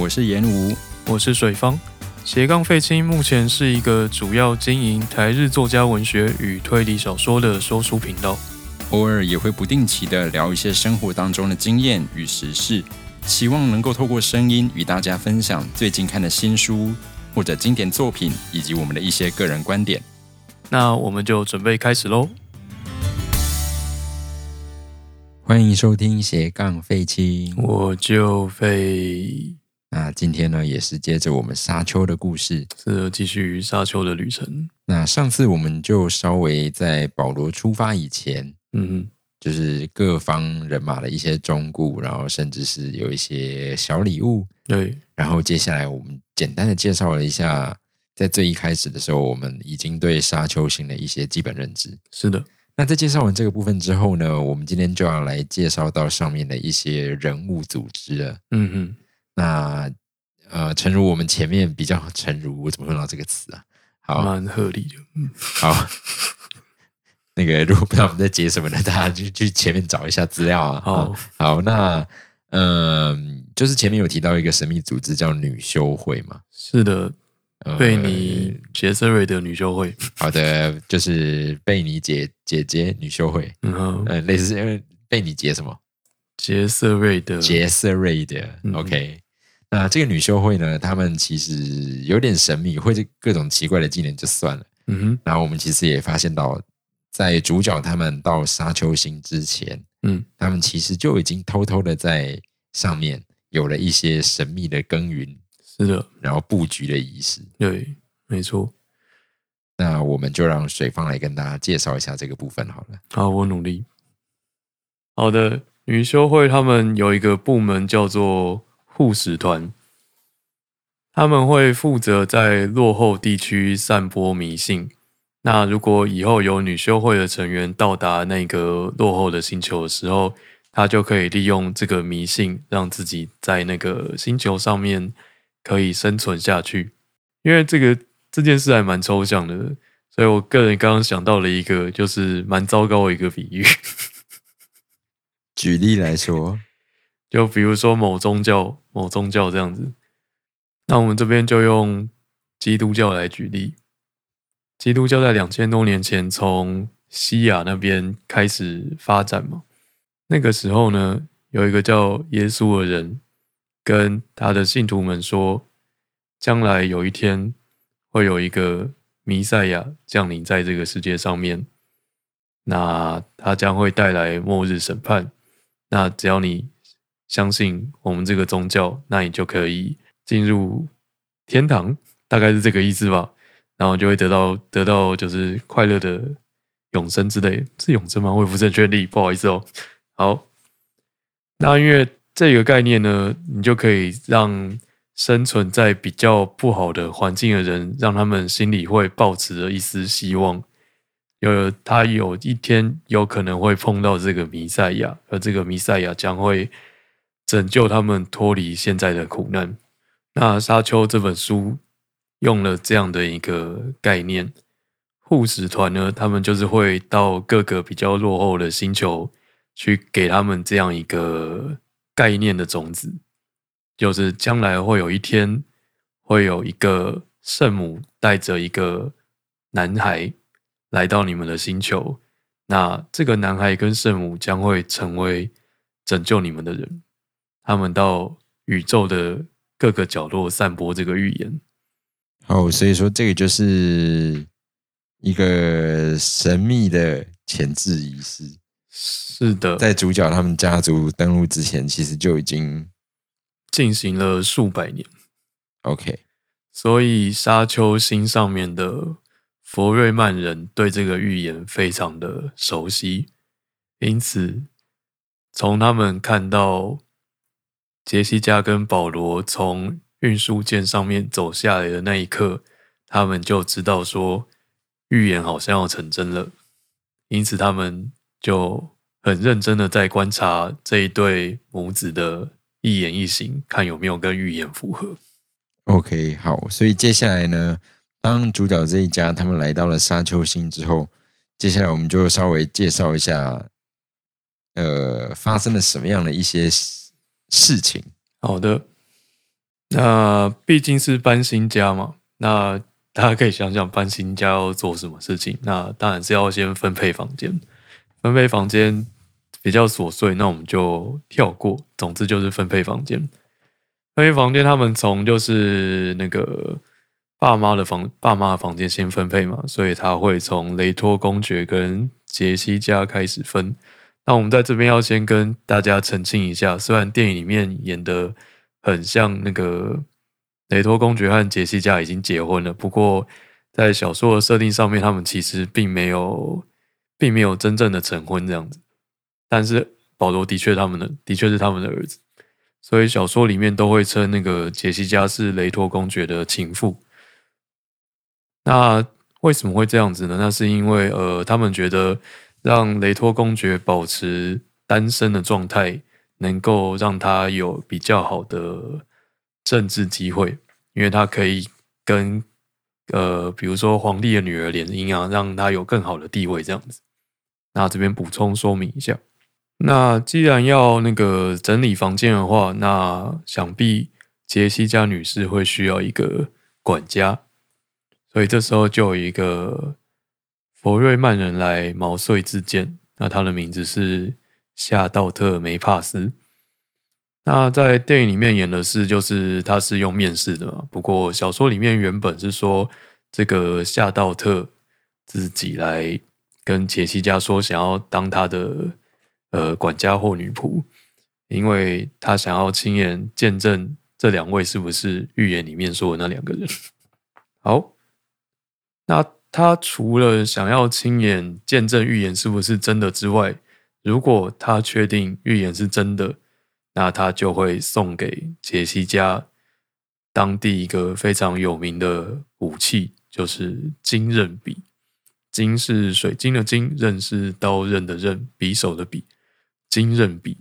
我是严吴，我是水方。斜杠废青目前是一个主要经营台日作家文学与推理小说的说书频道，偶尔也会不定期的聊一些生活当中的经验与时事，希望能够透过声音与大家分享最近看的新书或者经典作品，以及我们的一些个人观点。那我们就准备开始喽。欢迎收听斜杠废青，我就废。那今天呢，也是接着我们沙丘的故事，是继续沙丘的旅程。那上次我们就稍微在保罗出发以前，嗯就是各方人马的一些忠顾，然后甚至是有一些小礼物。对，然后接下来我们简单的介绍了一下，在最一开始的时候，我们已经对沙丘星的一些基本认知。是的。那在介绍完这个部分之后呢，我们今天就要来介绍到上面的一些人物组织了。嗯嗯。那呃，诚如我们前面比较诚如，我怎么用到这个词啊？好，蛮合理的。嗯，好。那个如果不知道我们在解什么呢，大家就去前面找一下资料啊。好，好，那嗯，就是前面有提到一个神秘组织叫女修会嘛？是的，贝尼杰瑟瑞的女修会。好的，就是贝尼姐姐姐女修会。嗯嗯，类似因为贝尼杰什么？杰瑟瑞的杰瑟瑞的。OK。那这个女修会呢？他们其实有点神秘，会各种奇怪的技能就算了。嗯哼。然后我们其实也发现到，在主角他们到沙丘星之前，嗯，他们其实就已经偷偷的在上面有了一些神秘的耕耘。是的。然后布局的仪式。对，没错。那我们就让水方来跟大家介绍一下这个部分好了。好，我努力。好的，女修会他们有一个部门叫做。护使团，他们会负责在落后地区散播迷信。那如果以后有女修会的成员到达那个落后的星球的时候，他就可以利用这个迷信，让自己在那个星球上面可以生存下去。因为这个这件事还蛮抽象的，所以我个人刚刚想到了一个，就是蛮糟糕的一个比喻。举例来说。就比如说某宗教、某宗教这样子，那我们这边就用基督教来举例。基督教在两千多年前从西亚那边开始发展嘛。那个时候呢，有一个叫耶稣的人，跟他的信徒们说，将来有一天会有一个弥赛亚降临在这个世界上面，那他将会带来末日审判。那只要你相信我们这个宗教，那你就可以进入天堂，大概是这个意思吧。然后就会得到得到就是快乐的永生之类，是永生吗？我也不是很确定，不好意思哦。好，那因为这个概念呢，你就可以让生存在比较不好的环境的人，让他们心里会抱持着一丝希望，有他有一天有可能会碰到这个弥赛亚，而这个弥赛亚将会。拯救他们脱离现在的苦难。那《沙丘》这本书用了这样的一个概念，护使团呢，他们就是会到各个比较落后的星球，去给他们这样一个概念的种子，就是将来会有一天，会有一个圣母带着一个男孩来到你们的星球，那这个男孩跟圣母将会成为拯救你们的人。他们到宇宙的各个角落散播这个预言。哦，所以说这个就是一个神秘的前置仪式。是的，在主角他们家族登陆之前，其实就已经进行了数百年。OK，所以沙丘星上面的佛瑞曼人对这个预言非常的熟悉，因此从他们看到。杰西加跟保罗从运输舰上面走下来的那一刻，他们就知道说预言好像要成真了，因此他们就很认真的在观察这一对母子的一言一行，看有没有跟预言符合。OK，好，所以接下来呢，当主角这一家他们来到了沙丘星之后，接下来我们就稍微介绍一下，呃，发生了什么样的一些。事情好的，那毕竟是搬新家嘛，那大家可以想想搬新家要做什么事情。那当然是要先分配房间，分配房间比较琐碎，那我们就跳过。总之就是分配房间，分配房间，他们从就是那个爸妈的房，爸妈的房间先分配嘛，所以他会从雷托公爵跟杰西家开始分。那我们在这边要先跟大家澄清一下，虽然电影里面演的。很像那个雷托公爵和杰西家已经结婚了，不过在小说的设定上面，他们其实并没有，并没有真正的成婚这样子。但是保罗的确他们的的确是他们的儿子，所以小说里面都会称那个杰西家是雷托公爵的情妇。那为什么会这样子呢？那是因为呃，他们觉得让雷托公爵保持单身的状态。能够让他有比较好的政治机会，因为他可以跟呃，比如说皇帝的女儿联姻啊，让他有更好的地位这样子。那这边补充说明一下，那既然要那个整理房间的话，那想必杰西家女士会需要一个管家，所以这时候就有一个佛瑞曼人来毛遂自荐，那他的名字是。夏道特梅帕斯，那在电影里面演的是，就是他是用面试的。不过小说里面原本是说，这个夏道特自己来跟杰西家说，想要当他的呃管家或女仆，因为他想要亲眼见证这两位是不是预言里面说的那两个人。好，那他除了想要亲眼见证预言是不是真的之外，如果他确定预言是真的，那他就会送给杰西家当地一个非常有名的武器，就是金刃笔。金是水晶的金，刃是刀刃的刃，匕首的匕。金刃笔，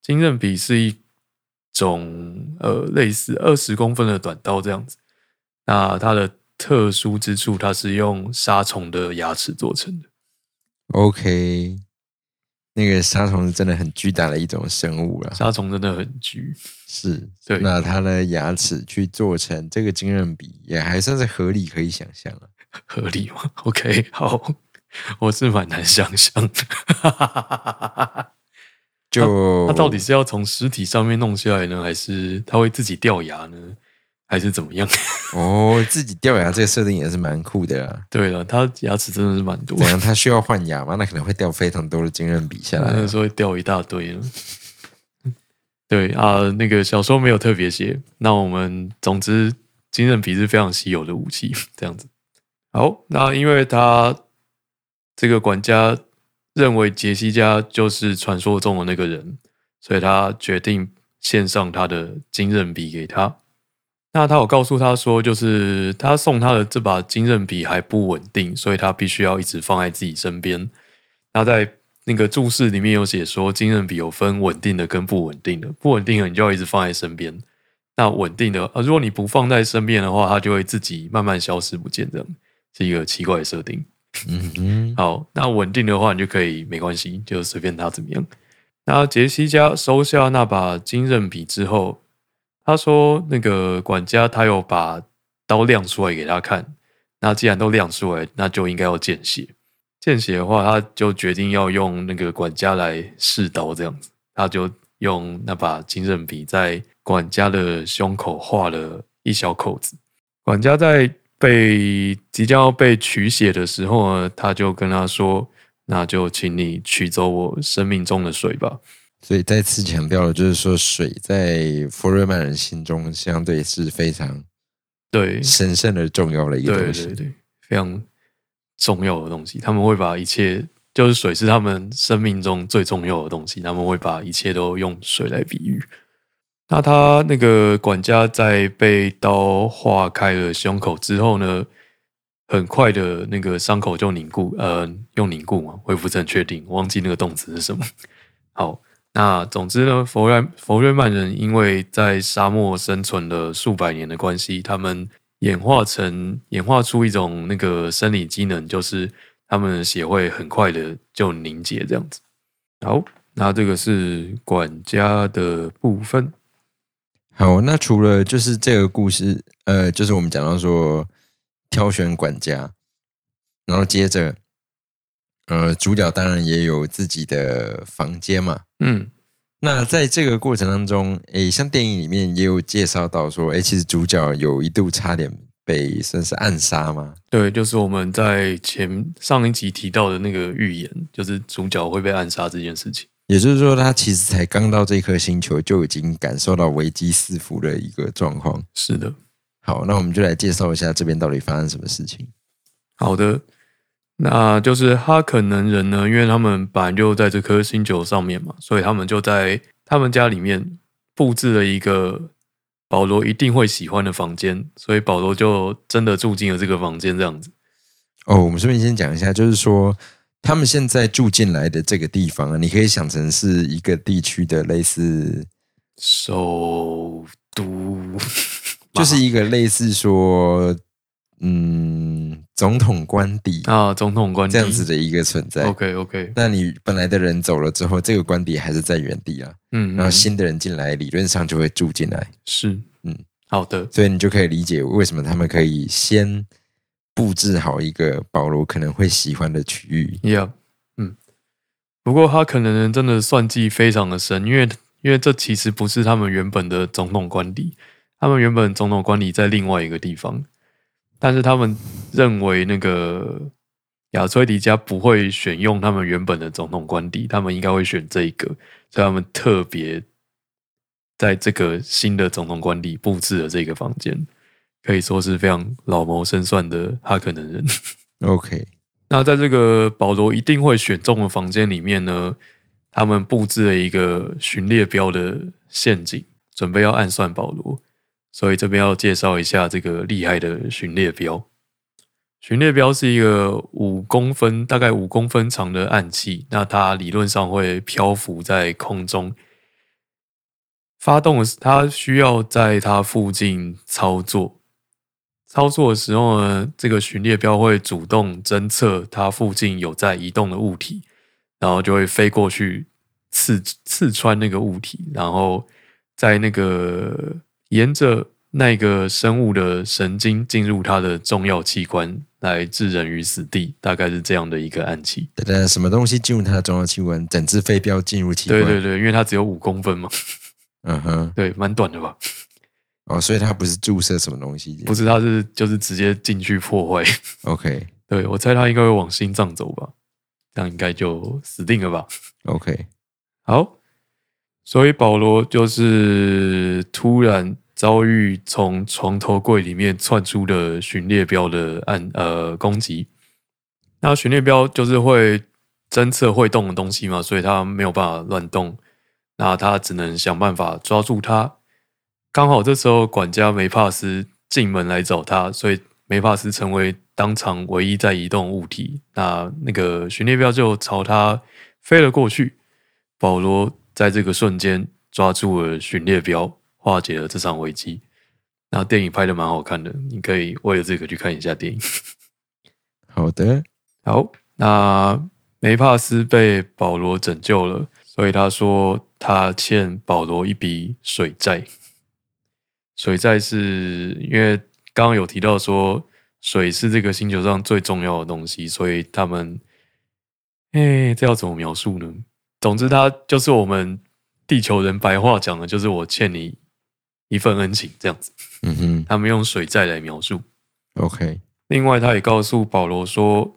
金刃笔是一种呃类似二十公分的短刀这样子。那它的特殊之处，它是用沙虫的牙齿做成的。OK。那个沙虫是真的很巨大的一种生物了，沙虫真的很巨，是对。那它的牙齿去做成这个金刃笔，也还算是合理，可以想象了。合理吗？OK，好，我是蛮难想象的。就它到底是要从尸体上面弄下来呢，还是它会自己掉牙呢？还是怎么样？哦，自己掉牙这个设定也是蛮酷的啊。对了，他牙齿真的是蛮多。怎样？他需要换牙吗？那可能会掉非常多的金刃笔下来。那时候会掉一大堆了。对啊，那个小说没有特别写。那我们总之，金刃笔是非常稀有的武器。这样子。好，那因为他这个管家认为杰西家就是传说中的那个人，所以他决定献上他的金刃笔给他。那他有告诉他说，就是他送他的这把金刃笔还不稳定，所以他必须要一直放在自己身边。那在那个注释里面有写说，金刃笔有分稳定的跟不稳定的，不稳定的你就要一直放在身边。那稳定的啊，如果你不放在身边的话，它就会自己慢慢消失不见，这样是一个奇怪的设定。嗯嗯，好，那稳定的话你就可以没关系，就随便他怎么样。那杰西家收下那把金刃笔之后。他说：“那个管家他有把刀亮出来给他看，那既然都亮出来，那就应该要见血。见血的话，他就决定要用那个管家来试刀，这样子，他就用那把金刃笔在管家的胸口画了一小口子。管家在被即将要被取血的时候呢，他就跟他说：‘那就请你取走我生命中的水吧。’”所以再次强调了，就是说水在佛瑞曼人心中相对是非常对神圣的重要的一个东西，对对对，非常重要的东西。他们会把一切，就是水是他们生命中最重要的东西，他们会把一切都用水来比喻。那他那个管家在被刀划开了胸口之后呢，很快的那个伤口就凝固，呃，用凝固嘛，我也不是很确定，忘记那个动词是什么。好。那总之呢，佛瑞佛瑞曼人因为在沙漠生存了数百年的关系，他们演化成演化出一种那个生理机能，就是他们的血会很快的就凝结这样子。好，那这个是管家的部分。好，那除了就是这个故事，呃，就是我们讲到说挑选管家，然后接着，呃，主角当然也有自己的房间嘛。嗯，那在这个过程当中，诶，像电影里面也有介绍到说，诶，其实主角有一度差点被算是暗杀嘛。对，就是我们在前上一集提到的那个预言，就是主角会被暗杀这件事情。也就是说，他其实才刚到这颗星球，就已经感受到危机四伏的一个状况。是的，好，那我们就来介绍一下这边到底发生什么事情。好的，那就是哈肯能人呢，因为他们本来就在这颗星球上面嘛，所以他们就在他们家里面布置了一个保罗一定会喜欢的房间，所以保罗就真的住进了这个房间，这样子。哦，我们顺便先讲一下，就是说。他们现在住进来的这个地方啊，你可以想成是一个地区的类似首都，就是一个类似说，嗯，总统官邸啊，总统官邸这样子的一个存在。OK OK，那你本来的人走了之后，这个官邸还是在原地啊。嗯，然后新的人进来，理论上就会住进来。是，嗯，好的，所以你就可以理解为什么他们可以先。布置好一个保罗可能会喜欢的区域。Yeah，嗯，不过他可能真的算计非常的深，因为因为这其实不是他们原本的总统官邸，他们原本总统官邸在另外一个地方，但是他们认为那个亚崔迪家不会选用他们原本的总统官邸，他们应该会选这一个，所以他们特别在这个新的总统官邸布置了这个房间。可以说是非常老谋深算的哈克能人。OK，那在这个保罗一定会选中的房间里面呢，他们布置了一个巡猎标的陷阱，准备要暗算保罗。所以这边要介绍一下这个厉害的巡猎标。巡猎标是一个五公分，大概五公分长的暗器，那它理论上会漂浮在空中。发动它需要在它附近操作。操作的时候呢，这个巡猎标会主动侦测它附近有在移动的物体，然后就会飞过去刺刺穿那个物体，然后在那个沿着那个生物的神经进入它的重要器官，来置人于死地。大概是这样的一个暗器。对对，什么东西进入它的重要器官？整只飞镖进入器官？对对对，因为它只有五公分嘛。嗯哼，对，蛮短的吧。哦，所以它不是注射什么东西，不是，它是就是直接进去破坏。OK，对我猜它应该会往心脏走吧，这样应该就死定了吧。OK，好，所以保罗就是突然遭遇从床头柜里面窜出的巡猎标的暗呃攻击，那巡猎标就是会侦测会动的东西嘛，所以它没有办法乱动，那他只能想办法抓住它。刚好这时候，管家梅帕斯进门来找他，所以梅帕斯成为当场唯一在移动物体。那那个巡猎标就朝他飞了过去。保罗在这个瞬间抓住了巡猎标，化解了这场危机。那电影拍的蛮好看的，你可以为了这个去看一下电影。好的，好，那梅帕斯被保罗拯救了，所以他说他欠保罗一笔水债。水债是因为刚刚有提到说水是这个星球上最重要的东西，所以他们，哎，这要怎么描述呢？总之，他就是我们地球人白话讲的，就是我欠你一份恩情这样子。嗯哼，他们用水债来描述。OK。另外，他也告诉保罗说，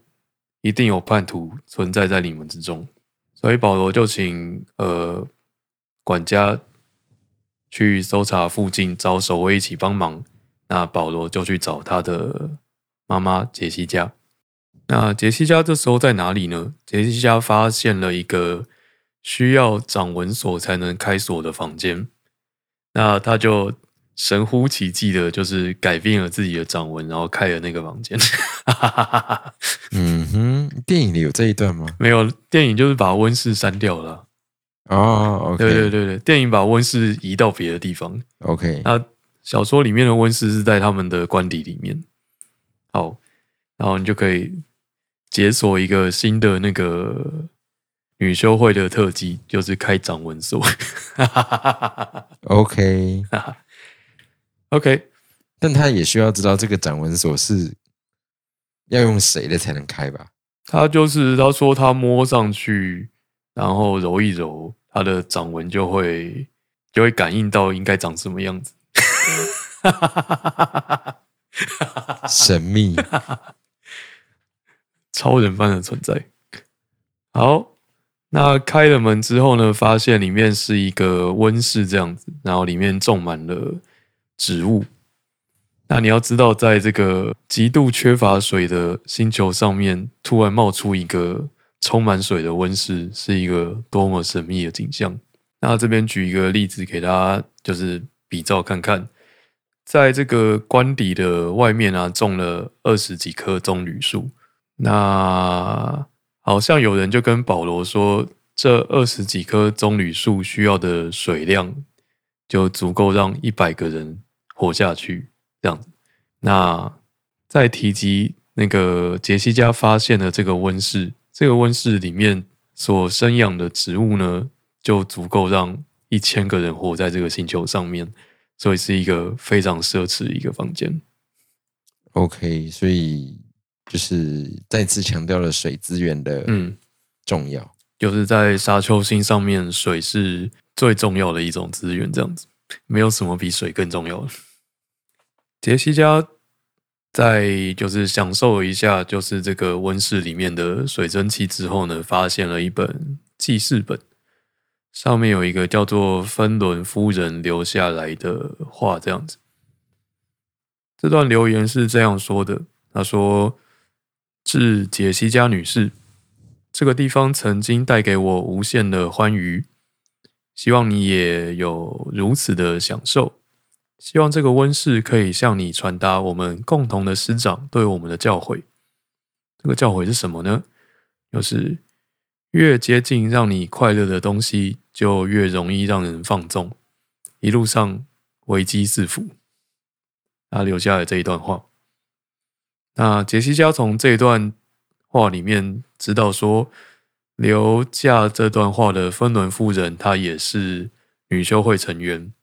一定有叛徒存在在你们之中，所以保罗就请呃管家。去搜查附近，找守卫一起帮忙。那保罗就去找他的妈妈杰西家。那杰西家这时候在哪里呢？杰西家发现了一个需要掌纹锁才能开锁的房间。那他就神乎其技的，就是改变了自己的掌纹，然后开了那个房间。嗯哼，电影里有这一段吗？没有，电影就是把温室删掉了。哦，对对对对，电影把温室移到别的地方。OK，那小说里面的温室是在他们的官邸里面。好，然后你就可以解锁一个新的那个女修会的特技，就是开掌纹锁。OK，OK，但他也需要知道这个掌纹锁是要用谁的才能开吧？他就是他说他摸上去，然后揉一揉，他的掌纹就会就会感应到应该长什么样子。神秘，超人般的存在。好，那开了门之后呢，发现里面是一个温室这样子，然后里面种满了植物。那你要知道，在这个极度缺乏水的星球上面，突然冒出一个充满水的温室，是一个多么神秘的景象。那这边举一个例子给大家，就是比照看看，在这个官邸的外面啊，种了二十几棵棕榈树。那好像有人就跟保罗说，这二十几棵棕榈树需要的水量，就足够让一百个人活下去。这样子，那在提及那个杰西家发现的这个温室，这个温室里面所生养的植物呢，就足够让一千个人活在这个星球上面，所以是一个非常奢侈的一个房间。OK，所以就是再次强调了水资源的嗯，重要。就是在沙丘星上面，水是最重要的一种资源，这样子，没有什么比水更重要的。杰西家在就是享受了一下就是这个温室里面的水蒸气之后呢，发现了一本记事本，上面有一个叫做芬伦夫人留下来的话，这样子。这段留言是这样说的：他说，致杰西家女士。这个地方曾经带给我无限的欢愉，希望你也有如此的享受。希望这个温室可以向你传达我们共同的师长对我们的教诲。这个教诲是什么呢？就是越接近让你快乐的东西，就越容易让人放纵。一路上危机四伏。他留下了这一段话。那杰西家从这一段话里面知道说，留下这段话的芬伦夫人，她也是女修会成员。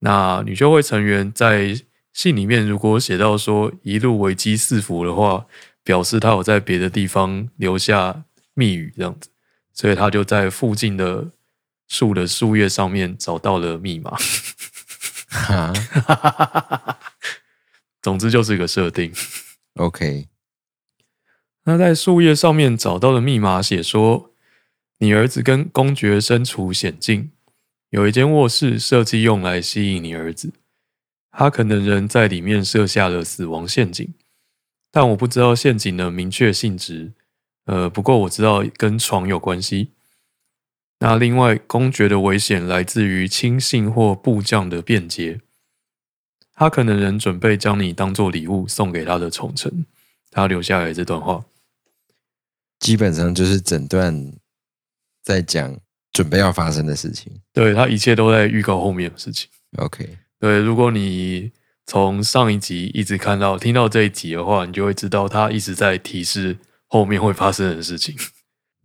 那女修会成员在信里面如果写到说一路危机四伏的话，表示她有在别的地方留下密语这样子，所以她就在附近的树的树叶上面找到了密码。哈 总之就是一个设定。，OK，那在树叶上面找到的密码写说，你儿子跟公爵身处险境，有一间卧室设计用来吸引你儿子，哈肯的人在里面设下了死亡陷阱，但我不知道陷阱的明确性质，呃，不过我知道跟床有关系。那另外，公爵的危险来自于亲信或部将的便捷。哈肯的人准备将你当做礼物送给他的宠臣。他留下来这段话。基本上就是整段在讲准备要发生的事情。对他一切都在预告后面的事情。OK，对，如果你从上一集一直看到听到这一集的话，你就会知道他一直在提示后面会发生的事情。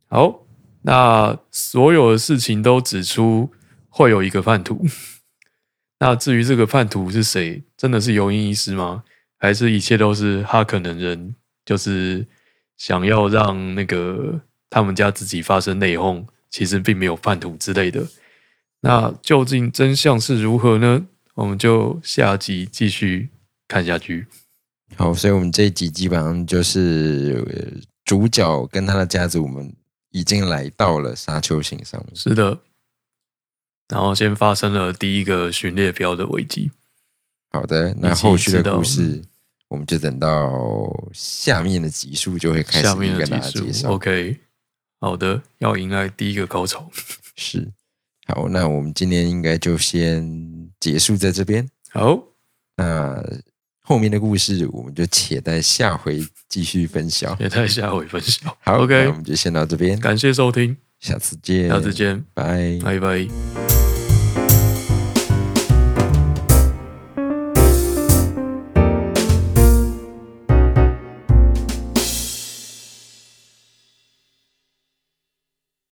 好，那所有的事情都指出会有一个叛徒。那至于这个叛徒是谁，真的是尤因医师吗？还是一切都是哈可能人，就是想要让那个他们家自己发生内讧，其实并没有叛徒之类的。那究竟真相是如何呢？我们就下集继续看下去。好，所以我们这一集基本上就是呃主角跟他的家族我们已经来到了沙丘星上面。是的，然后先发生了第一个巡猎标的危机。好的，那后续的故事我们就等到下面的集数就会开始下面的跟大家介绍。，OK，好的，要迎来第一个高潮。是，好，那我们今天应该就先结束在这边。好，那后面的故事我们就且待下回继续分享。也待下回分享。好 OK 那我们就先到这边，感谢收听，下次见，下次见，拜。拜拜。